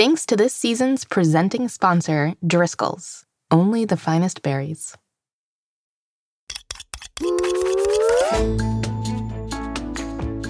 Thanks to this season's presenting sponsor, Driscoll's. Only the finest berries.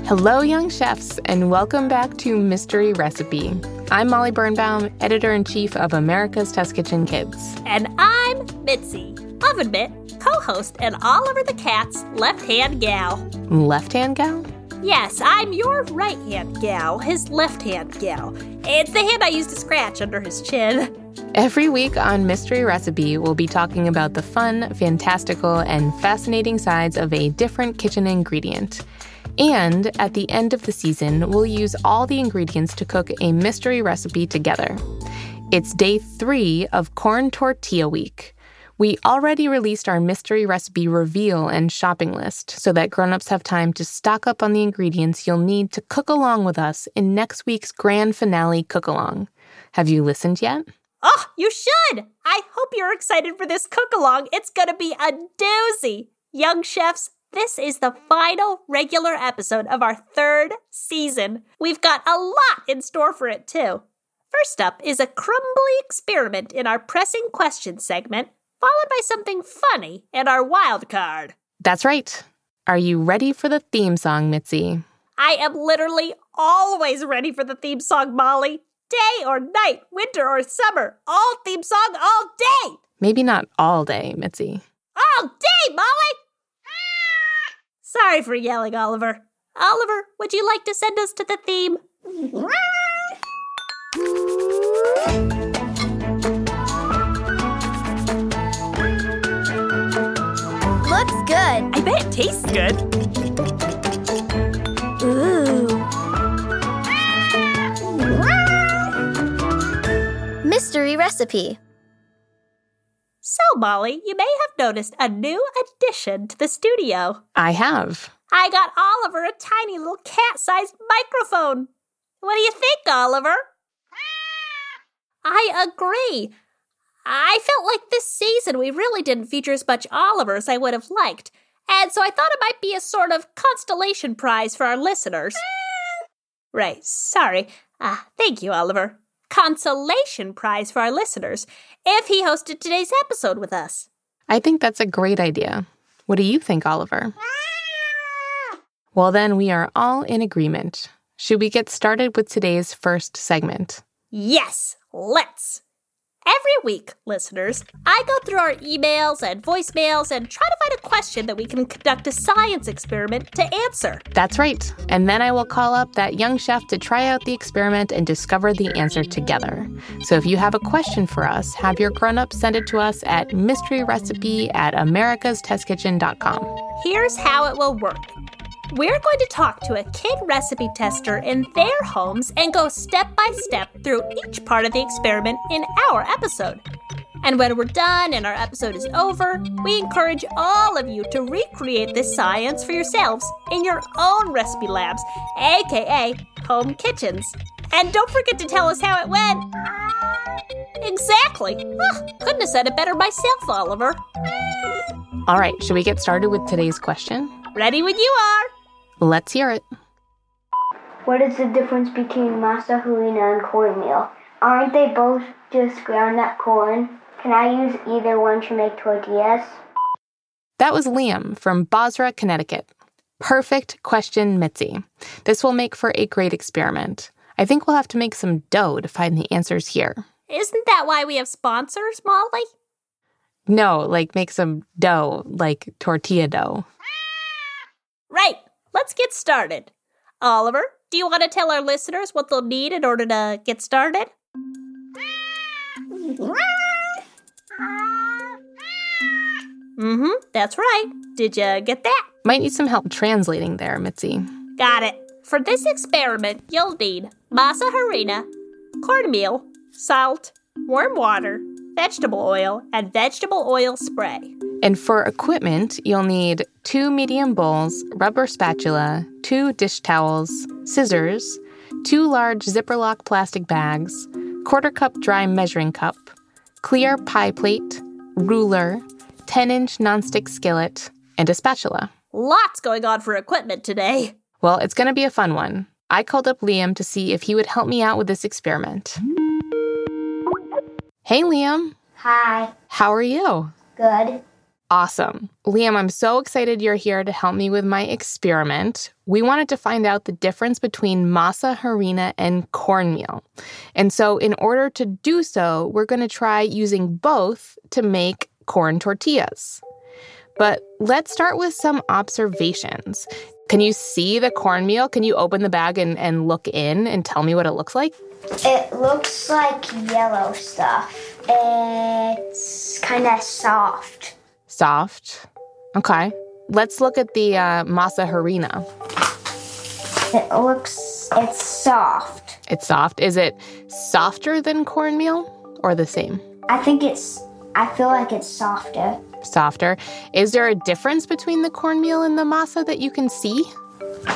Hello, young chefs, and welcome back to Mystery Recipe. I'm Molly Birnbaum, editor in chief of America's Test Kitchen Kids. And I'm Mitzi, Oven Mitt, co host, and all over the Cat's left hand gal. Left hand gal? Yes, I'm your right hand gal, his left hand gal. It's the hand I used to scratch under his chin. Every week on Mystery Recipe, we'll be talking about the fun, fantastical, and fascinating sides of a different kitchen ingredient. And at the end of the season, we'll use all the ingredients to cook a mystery recipe together. It's day three of Corn Tortilla Week. We already released our mystery recipe reveal and shopping list so that grown-ups have time to stock up on the ingredients you'll need to cook along with us in next week's grand finale cook-along. Have you listened yet? Oh, you should! I hope you're excited for this cook-along. It's gonna be a doozy. Young chefs, this is the final regular episode of our third season. We've got a lot in store for it, too. First up is a crumbly experiment in our pressing questions segment, followed by something funny and our wild card. That's right. Are you ready for the theme song, Mitzi? I am literally always ready for the theme song, Molly. Day or night, winter or summer, all theme song all day. Maybe not all day, Mitzi. All day, Molly! Sorry for yelling, Oliver. Oliver, would you like to send us to the theme? Looks good. I bet it tastes good. Ooh. Mystery recipe. So, Molly, you may have noticed a new addition to the studio. I have. I got Oliver a tiny little cat sized microphone. What do you think, Oliver? I agree. I felt like this season we really didn't feature as much Oliver as I would have liked, and so I thought it might be a sort of constellation prize for our listeners. right, sorry. Ah, thank you, Oliver. Consolation prize for our listeners if he hosted today's episode with us. I think that's a great idea. What do you think, Oliver? Well, then we are all in agreement. Should we get started with today's first segment? Yes, let's. Every week, listeners, I go through our emails and voicemails and try to find a question that we can conduct a science experiment to answer. That's right. And then I will call up that young chef to try out the experiment and discover the answer together. So if you have a question for us, have your grown-up send it to us at mysteryrecipe at americastestkitchen.com. Here's how it will work. We're going to talk to a kid recipe tester in their homes and go step by step through each part of the experiment in our episode. And when we're done and our episode is over, we encourage all of you to recreate this science for yourselves in your own recipe labs, aka home kitchens. And don't forget to tell us how it went. Exactly. Ah, couldn't have said it better myself, Oliver. All right, should we get started with today's question? Ready when you are. Let's hear it. What is the difference between masa harina and cornmeal? Aren't they both just ground up corn? Can I use either one to make tortillas? That was Liam from Bozrah, Connecticut. Perfect question, Mitzi. This will make for a great experiment. I think we'll have to make some dough to find the answers here. Isn't that why we have sponsors, Molly? No, like make some dough, like tortilla dough. Right. Let's get started. Oliver, do you want to tell our listeners what they'll need in order to get started? Mm hmm, that's right. Did you get that? Might need some help translating there, Mitzi. Got it. For this experiment, you'll need masa harina, cornmeal, salt, warm water, vegetable oil, and vegetable oil spray. And for equipment, you'll need two medium bowls, rubber spatula, two dish towels, scissors, two large zipper lock plastic bags, quarter cup dry measuring cup, clear pie plate, ruler, 10 inch nonstick skillet, and a spatula. Lots going on for equipment today. Well, it's going to be a fun one. I called up Liam to see if he would help me out with this experiment. Hey, Liam. Hi. How are you? Good. Awesome. Liam, I'm so excited you're here to help me with my experiment. We wanted to find out the difference between masa harina and cornmeal. And so, in order to do so, we're going to try using both to make corn tortillas. But let's start with some observations. Can you see the cornmeal? Can you open the bag and, and look in and tell me what it looks like? It looks like yellow stuff. It's kind of soft. Soft. Okay. Let's look at the uh, masa harina. It looks, it's soft. It's soft. Is it softer than cornmeal or the same? I think it's, I feel like it's softer. Softer. Is there a difference between the cornmeal and the masa that you can see?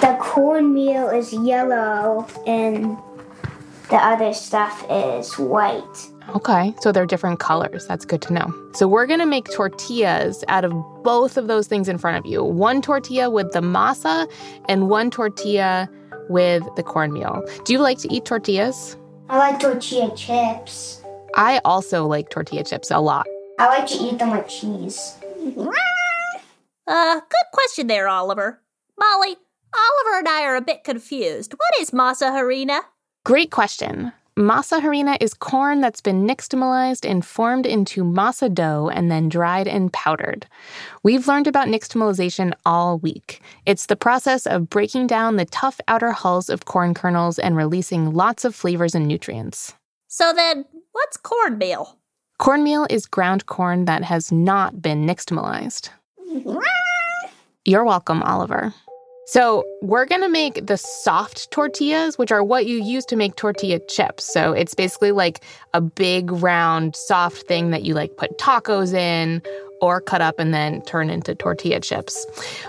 The cornmeal is yellow and the other stuff is white. Okay, so they're different colors. That's good to know. So we're gonna make tortillas out of both of those things in front of you one tortilla with the masa and one tortilla with the cornmeal. Do you like to eat tortillas? I like tortilla chips. I also like tortilla chips a lot. I like to eat them with cheese. Uh, good question there, Oliver. Molly, Oliver and I are a bit confused. What is masa harina? Great question. Masa harina is corn that's been nixtamalized and formed into masa dough and then dried and powdered. We've learned about nixtamalization all week. It's the process of breaking down the tough outer hulls of corn kernels and releasing lots of flavors and nutrients. So then, what's cornmeal? Cornmeal is ground corn that has not been nixtamalized. You're welcome, Oliver. So, we're gonna make the soft tortillas, which are what you use to make tortilla chips. So, it's basically like a big, round, soft thing that you like put tacos in or cut up and then turn into tortilla chips.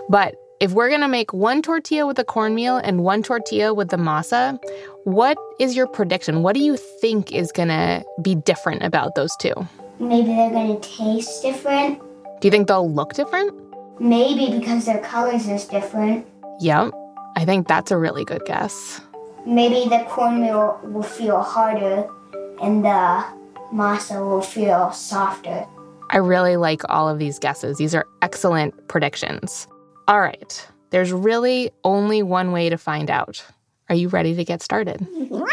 But if we're gonna make one tortilla with the cornmeal and one tortilla with the masa, what is your prediction? What do you think is gonna be different about those two? Maybe they're going to taste different. Do you think they'll look different? Maybe because their colors is different. Yep. I think that's a really good guess. Maybe the cornmeal will feel harder and the masa will feel softer. I really like all of these guesses. These are excellent predictions. All right. There's really only one way to find out. Are you ready to get started?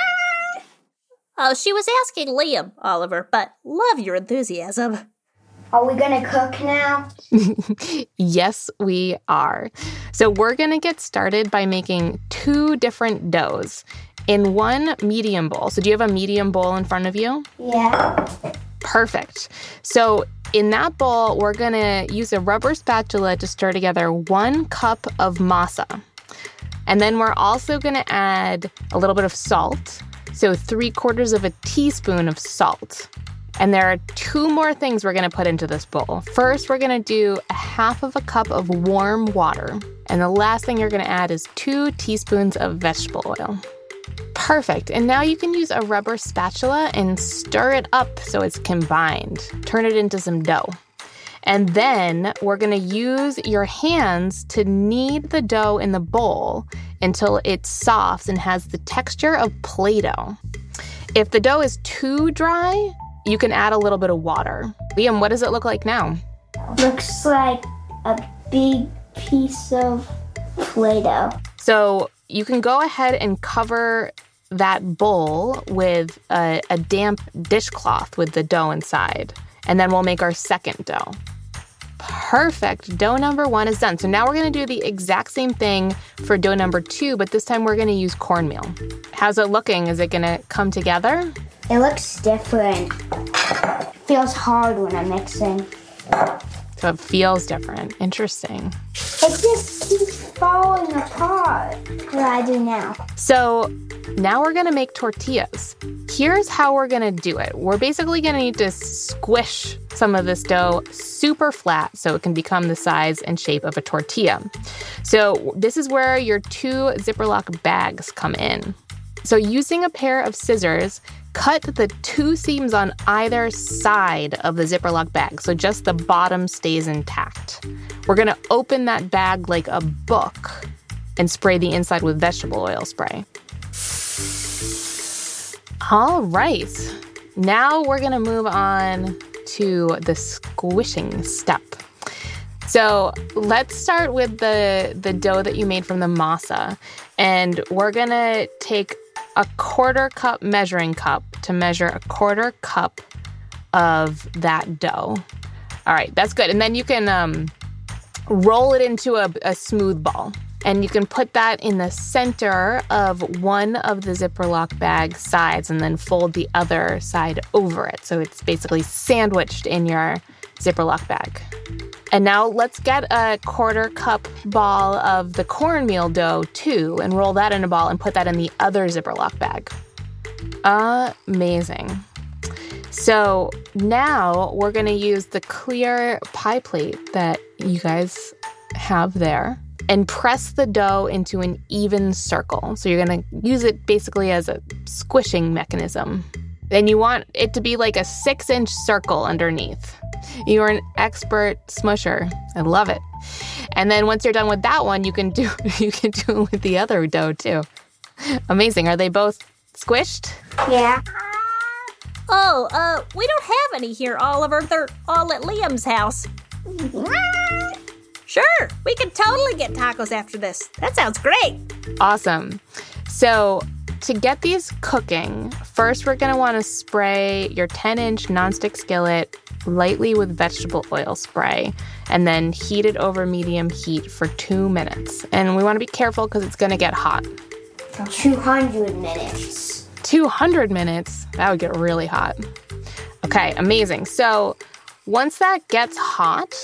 Oh, she was asking Liam, Oliver, but love your enthusiasm. Are we going to cook now? yes, we are. So, we're going to get started by making two different doughs in one medium bowl. So, do you have a medium bowl in front of you? Yeah. Perfect. So, in that bowl, we're going to use a rubber spatula to stir together one cup of masa. And then we're also going to add a little bit of salt. So, three quarters of a teaspoon of salt. And there are two more things we're going to put into this bowl. First, we're going to do a half of a cup of warm water. And the last thing you're going to add is two teaspoons of vegetable oil. Perfect. And now you can use a rubber spatula and stir it up so it's combined. Turn it into some dough. And then we're going to use your hands to knead the dough in the bowl until it's soft and has the texture of Play Doh. If the dough is too dry, you can add a little bit of water. Liam, what does it look like now? Looks like a big piece of Play Doh. So you can go ahead and cover that bowl with a, a damp dishcloth with the dough inside. And then we'll make our second dough. Perfect. Dough number one is done. So now we're going to do the exact same thing for dough number two, but this time we're going to use cornmeal. How's it looking? Is it going to come together? It looks different. feels hard when I'm mixing. So it feels different. Interesting. It just keeps falling apart. What do I do now? So now we're gonna make tortillas. Here's how we're gonna do it. We're basically gonna need to squish some of this dough super flat so it can become the size and shape of a tortilla. So this is where your two Ziploc bags come in. So using a pair of scissors, cut the two seams on either side of the Ziploc bag so just the bottom stays intact. We're gonna open that bag like a book and spray the inside with vegetable oil spray. All right. now we're gonna move on to the squishing step. So let's start with the the dough that you made from the masa, and we're gonna take a quarter cup measuring cup to measure a quarter cup of that dough. All right, that's good. And then you can um, roll it into a, a smooth ball. And you can put that in the center of one of the Ziploc bag sides and then fold the other side over it. So it's basically sandwiched in your Ziploc bag. And now let's get a quarter cup ball of the cornmeal dough too and roll that in a ball and put that in the other Ziploc bag. Amazing. So now we're going to use the clear pie plate that you guys have there and press the dough into an even circle. So you're going to use it basically as a squishing mechanism. Then you want it to be like a six inch circle underneath. You're an expert smusher. I love it. And then once you're done with that one, you can do you can do it with the other dough too. Amazing. Are they both squished? Yeah. Oh, uh, we don't have any here, Oliver. They're all at Liam's house. Sure, we could totally get tacos after this. That sounds great. Awesome. So, to get these cooking, first we're going to want to spray your 10 inch nonstick skillet lightly with vegetable oil spray and then heat it over medium heat for two minutes. And we want to be careful because it's going to get hot. 200 minutes. 200 minutes, that would get really hot. Okay, amazing. So, once that gets hot,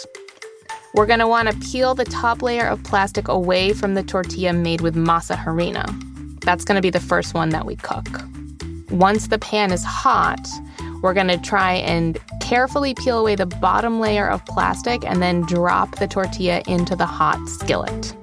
we're going to want to peel the top layer of plastic away from the tortilla made with masa harina. That's going to be the first one that we cook. Once the pan is hot, we're going to try and carefully peel away the bottom layer of plastic and then drop the tortilla into the hot skillet.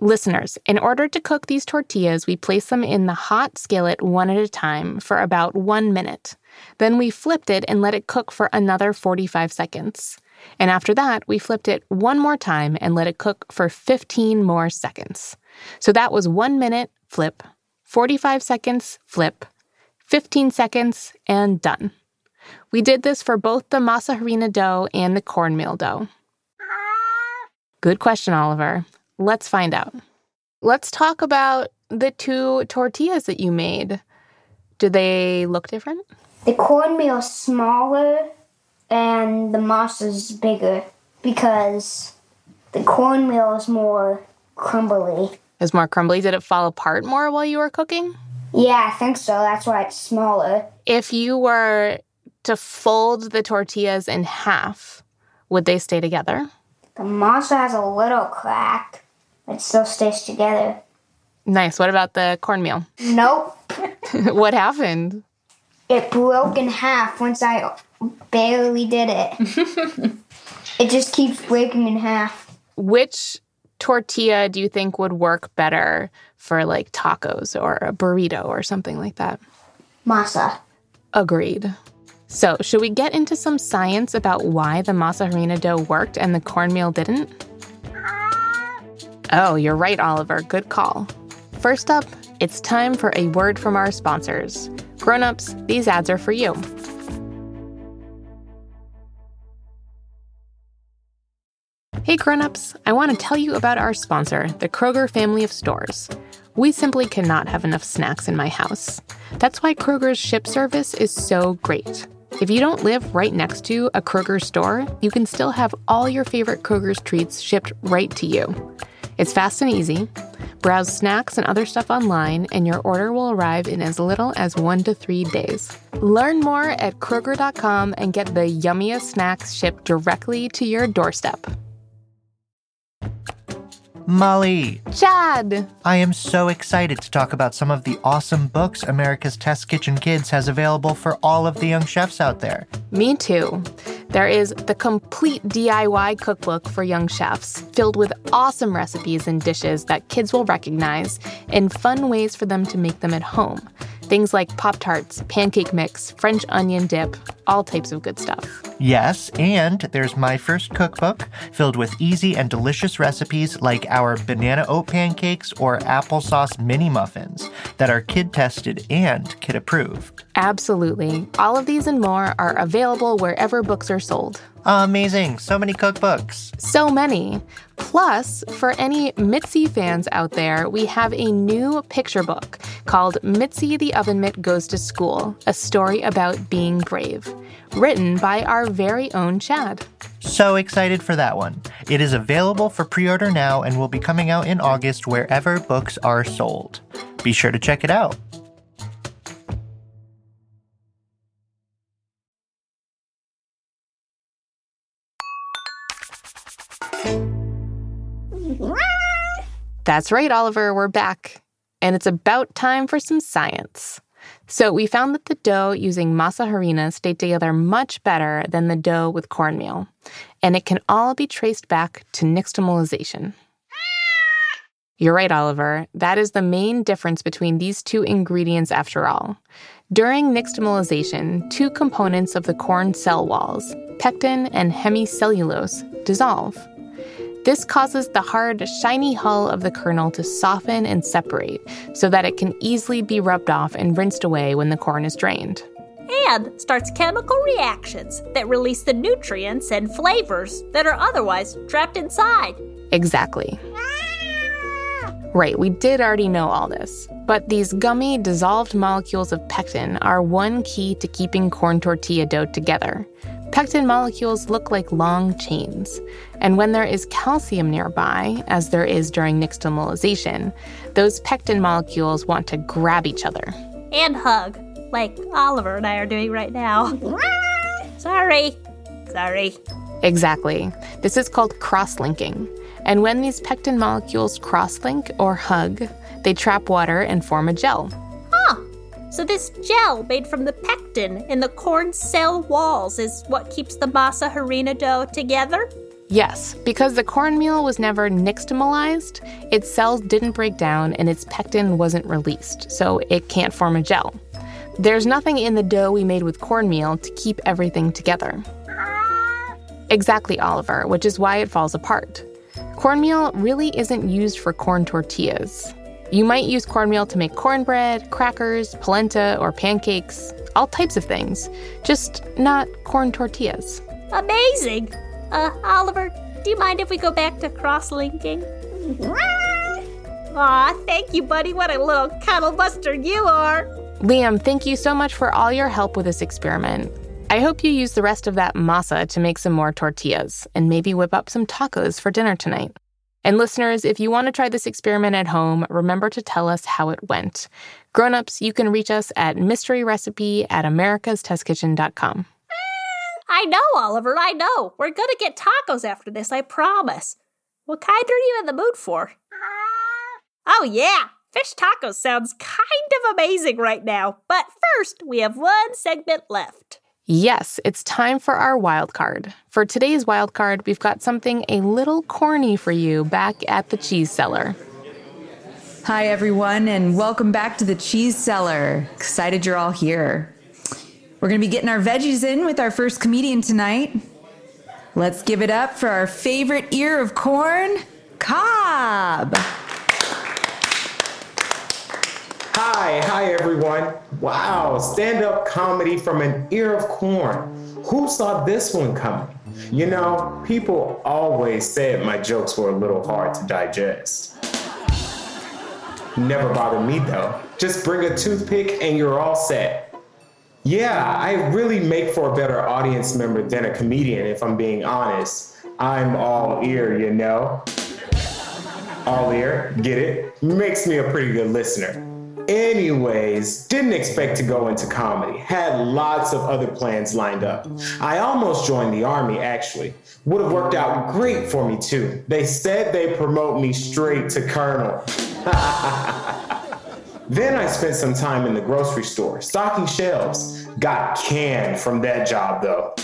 Listeners, in order to cook these tortillas, we place them in the hot skillet one at a time for about one minute. Then we flipped it and let it cook for another 45 seconds. And after that, we flipped it one more time and let it cook for 15 more seconds. So that was one minute, flip, 45 seconds, flip, 15 seconds, and done. We did this for both the masa harina dough and the cornmeal dough. Good question, Oliver. Let's find out. Let's talk about the two tortillas that you made. Do they look different? The cornmeal's smaller and the masa's bigger because the cornmeal is more crumbly. Is more crumbly. Did it fall apart more while you were cooking? Yeah, I think so. That's why it's smaller. If you were to fold the tortillas in half, would they stay together? The masa has a little crack. It still stays together. Nice. What about the cornmeal? Nope. what happened? It broke in half once I barely did it. it just keeps breaking in half. Which tortilla do you think would work better for like tacos or a burrito or something like that? Masa. Agreed. So, should we get into some science about why the masa harina dough worked and the cornmeal didn't? Uh. Oh, you're right, Oliver. Good call. First up, it's time for a word from our sponsors. Grown-ups, these ads are for you. Hey grown-ups, I want to tell you about our sponsor, the Kroger family of stores. We simply cannot have enough snacks in my house. That's why Kroger's ship service is so great. If you don't live right next to a Kroger store, you can still have all your favorite Kroger's treats shipped right to you. It's fast and easy. Browse snacks and other stuff online, and your order will arrive in as little as one to three days. Learn more at Kroger.com and get the yummiest snacks shipped directly to your doorstep. Molly, Chad! I am so excited to talk about some of the awesome books America's Test Kitchen Kids has available for all of the young chefs out there. Me too. There is the complete DIY cookbook for young chefs, filled with awesome recipes and dishes that kids will recognize and fun ways for them to make them at home. Things like Pop Tarts, pancake mix, French onion dip, all types of good stuff. Yes, and there's my first cookbook filled with easy and delicious recipes like our banana oat pancakes or applesauce mini muffins that are kid tested and kid approved. Absolutely. All of these and more are available wherever books are sold. Amazing. So many cookbooks. So many. Plus, for any Mitzi fans out there, we have a new picture book called Mitzi the Oven Mitt Goes to School A Story About Being Brave, written by our very own Chad. So excited for that one. It is available for pre order now and will be coming out in August wherever books are sold. Be sure to check it out. That's right, Oliver, we're back. And it's about time for some science. So, we found that the dough using masa harina stayed together much better than the dough with cornmeal. And it can all be traced back to nixtamalization. You're right, Oliver. That is the main difference between these two ingredients after all. During nixtamalization, two components of the corn cell walls, pectin and hemicellulose, dissolve. This causes the hard, shiny hull of the kernel to soften and separate so that it can easily be rubbed off and rinsed away when the corn is drained. And starts chemical reactions that release the nutrients and flavors that are otherwise trapped inside. Exactly. Right, we did already know all this. But these gummy, dissolved molecules of pectin are one key to keeping corn tortilla dough together. Pectin molecules look like long chains, and when there is calcium nearby, as there is during nixtamalization, those pectin molecules want to grab each other. And hug, like Oliver and I are doing right now. Sorry. Sorry. Exactly. This is called cross linking. And when these pectin molecules cross link or hug, they trap water and form a gel. So, this gel made from the pectin in the corn cell walls is what keeps the masa harina dough together? Yes, because the cornmeal was never nixtamalized, its cells didn't break down and its pectin wasn't released, so it can't form a gel. There's nothing in the dough we made with cornmeal to keep everything together. Exactly, Oliver, which is why it falls apart. Cornmeal really isn't used for corn tortillas. You might use cornmeal to make cornbread, crackers, polenta, or pancakes, all types of things, just not corn tortillas. Amazing! Uh, Oliver, do you mind if we go back to cross linking? Aw, thank you, buddy. What a little cuddle buster you are. Liam, thank you so much for all your help with this experiment. I hope you use the rest of that masa to make some more tortillas and maybe whip up some tacos for dinner tonight. And listeners, if you want to try this experiment at home, remember to tell us how it went. Grown-ups, you can reach us at mysteryrecipe at americastestkitchen.com. I know, Oliver, I know. We're gonna get tacos after this, I promise. What kind are you in the mood for? Uh. Oh, yeah, fish tacos sounds kind of amazing right now. But first, we have one segment left. Yes, it's time for our wild card. For today's wild card, we've got something a little corny for you back at the cheese cellar. Hi, everyone, and welcome back to the cheese cellar. Excited you're all here. We're going to be getting our veggies in with our first comedian tonight. Let's give it up for our favorite ear of corn, Cobb. Hi, hi everyone. Wow, stand up comedy from an ear of corn. Who saw this one coming? You know, people always said my jokes were a little hard to digest. Never bothered me though. Just bring a toothpick and you're all set. Yeah, I really make for a better audience member than a comedian, if I'm being honest. I'm all ear, you know? All ear, get it? Makes me a pretty good listener. Anyways, didn't expect to go into comedy. Had lots of other plans lined up. I almost joined the army, actually. Would have worked out great for me, too. They said they promote me straight to colonel. then I spent some time in the grocery store, stocking shelves. Got canned from that job, though.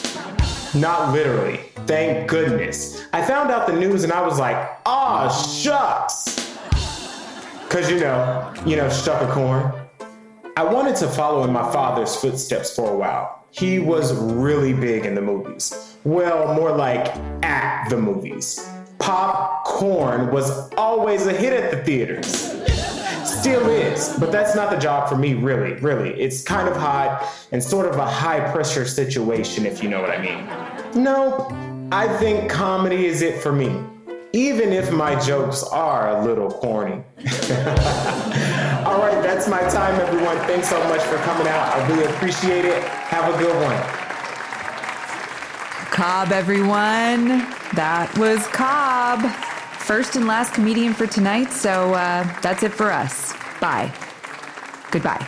Not literally. Thank goodness. I found out the news and I was like, ah, shucks. Cause you know, you know, stuck a corn. I wanted to follow in my father's footsteps for a while. he was really big in the movies. Well, more like at the movies. Popcorn was always a hit at the theaters. Still is, but that's not the job for me, really, really. It's kind of hot and sort of a high pressure situation, if you know what I mean. No, I think comedy is it for me, even if my jokes are a little corny. All right, that's my time, everyone. Thanks so much for coming out. I really appreciate it. Have a good one. Cobb, everyone. That was Cobb. First and last comedian for tonight, so uh, that's it for us. Bye. Goodbye.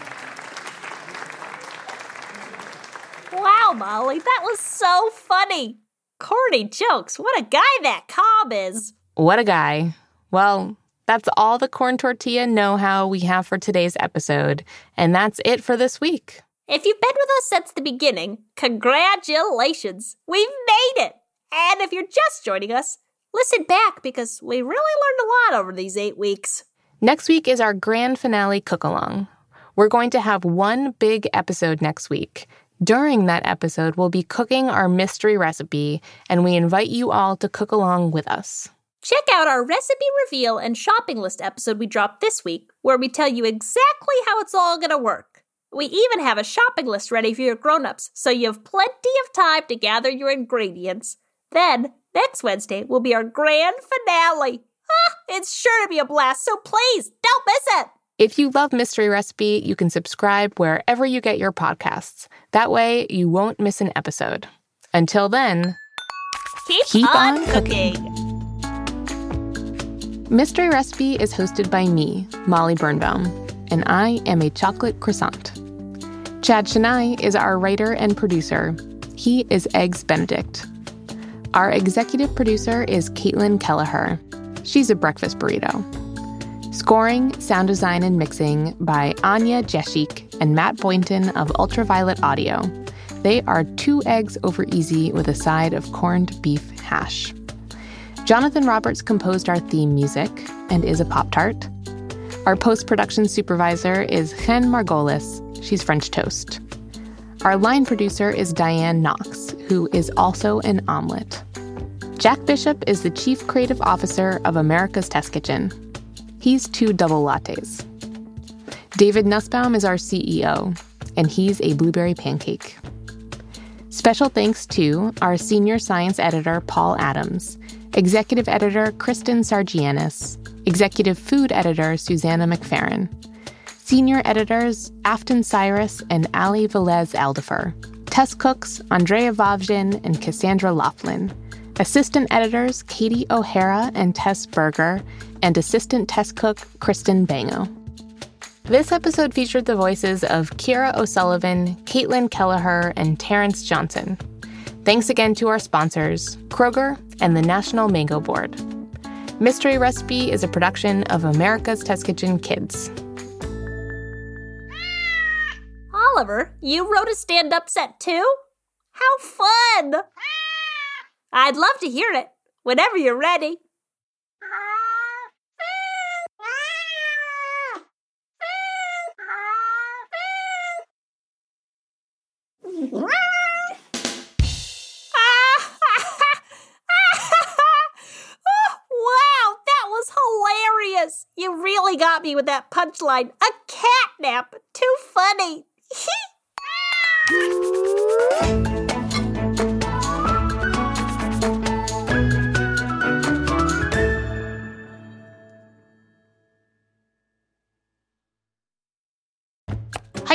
Wow, Molly, that was so funny. Corny jokes. What a guy that Cobb is. What a guy. Well, that's all the corn tortilla know how we have for today's episode, and that's it for this week. If you've been with us since the beginning, congratulations! We've made it! And if you're just joining us, listen back because we really learned a lot over these eight weeks. Next week is our grand finale cook along. We're going to have one big episode next week. During that episode, we'll be cooking our mystery recipe, and we invite you all to cook along with us. Check out our recipe reveal and shopping list episode we dropped this week, where we tell you exactly how it's all going to work. We even have a shopping list ready for your grown-ups, so you have plenty of time to gather your ingredients. Then, next Wednesday will be our grand finale. Ah, it's sure to be a blast, so please don't miss it. If you love Mystery Recipe, you can subscribe wherever you get your podcasts. That way, you won't miss an episode. Until then, Keep, Keep on, on cooking. Mystery Recipe is hosted by me, Molly Birnbaum, and I am a chocolate croissant. Chad Chenail is our writer and producer. He is Eggs Benedict. Our executive producer is Caitlin Kelleher. She's a breakfast burrito. Scoring, sound design, and mixing by Anya Jeshik and Matt Boynton of Ultraviolet Audio. They are two eggs over easy with a side of corned beef hash. Jonathan Roberts composed our theme music and is a Pop Tart. Our post production supervisor is Chen Margolis. She's French toast. Our line producer is Diane Knox, who is also an omelet. Jack Bishop is the Chief Creative Officer of America's Test Kitchen. He's two double lattes. David Nussbaum is our CEO, and he's a blueberry pancake. Special thanks to our senior science editor, Paul Adams, executive editor, Kristen Sargianis, executive food editor, Susanna McFerrin, senior editors, Afton Cyrus and Ali Velez Alderfer, test cooks, Andrea Vavjin and Cassandra Laughlin, assistant editors, Katie O'Hara and Tess Berger, and assistant test cook, Kristen Bango. This episode featured the voices of Kira O'Sullivan, Caitlin Kelleher, and Terrence Johnson. Thanks again to our sponsors, Kroger and the National Mango Board. Mystery Recipe is a production of America's Test Kitchen Kids. Oliver, you wrote a stand up set too? How fun! I'd love to hear it whenever you're ready. wow, that was hilarious! You really got me with that punchline. A catnap. Too funny.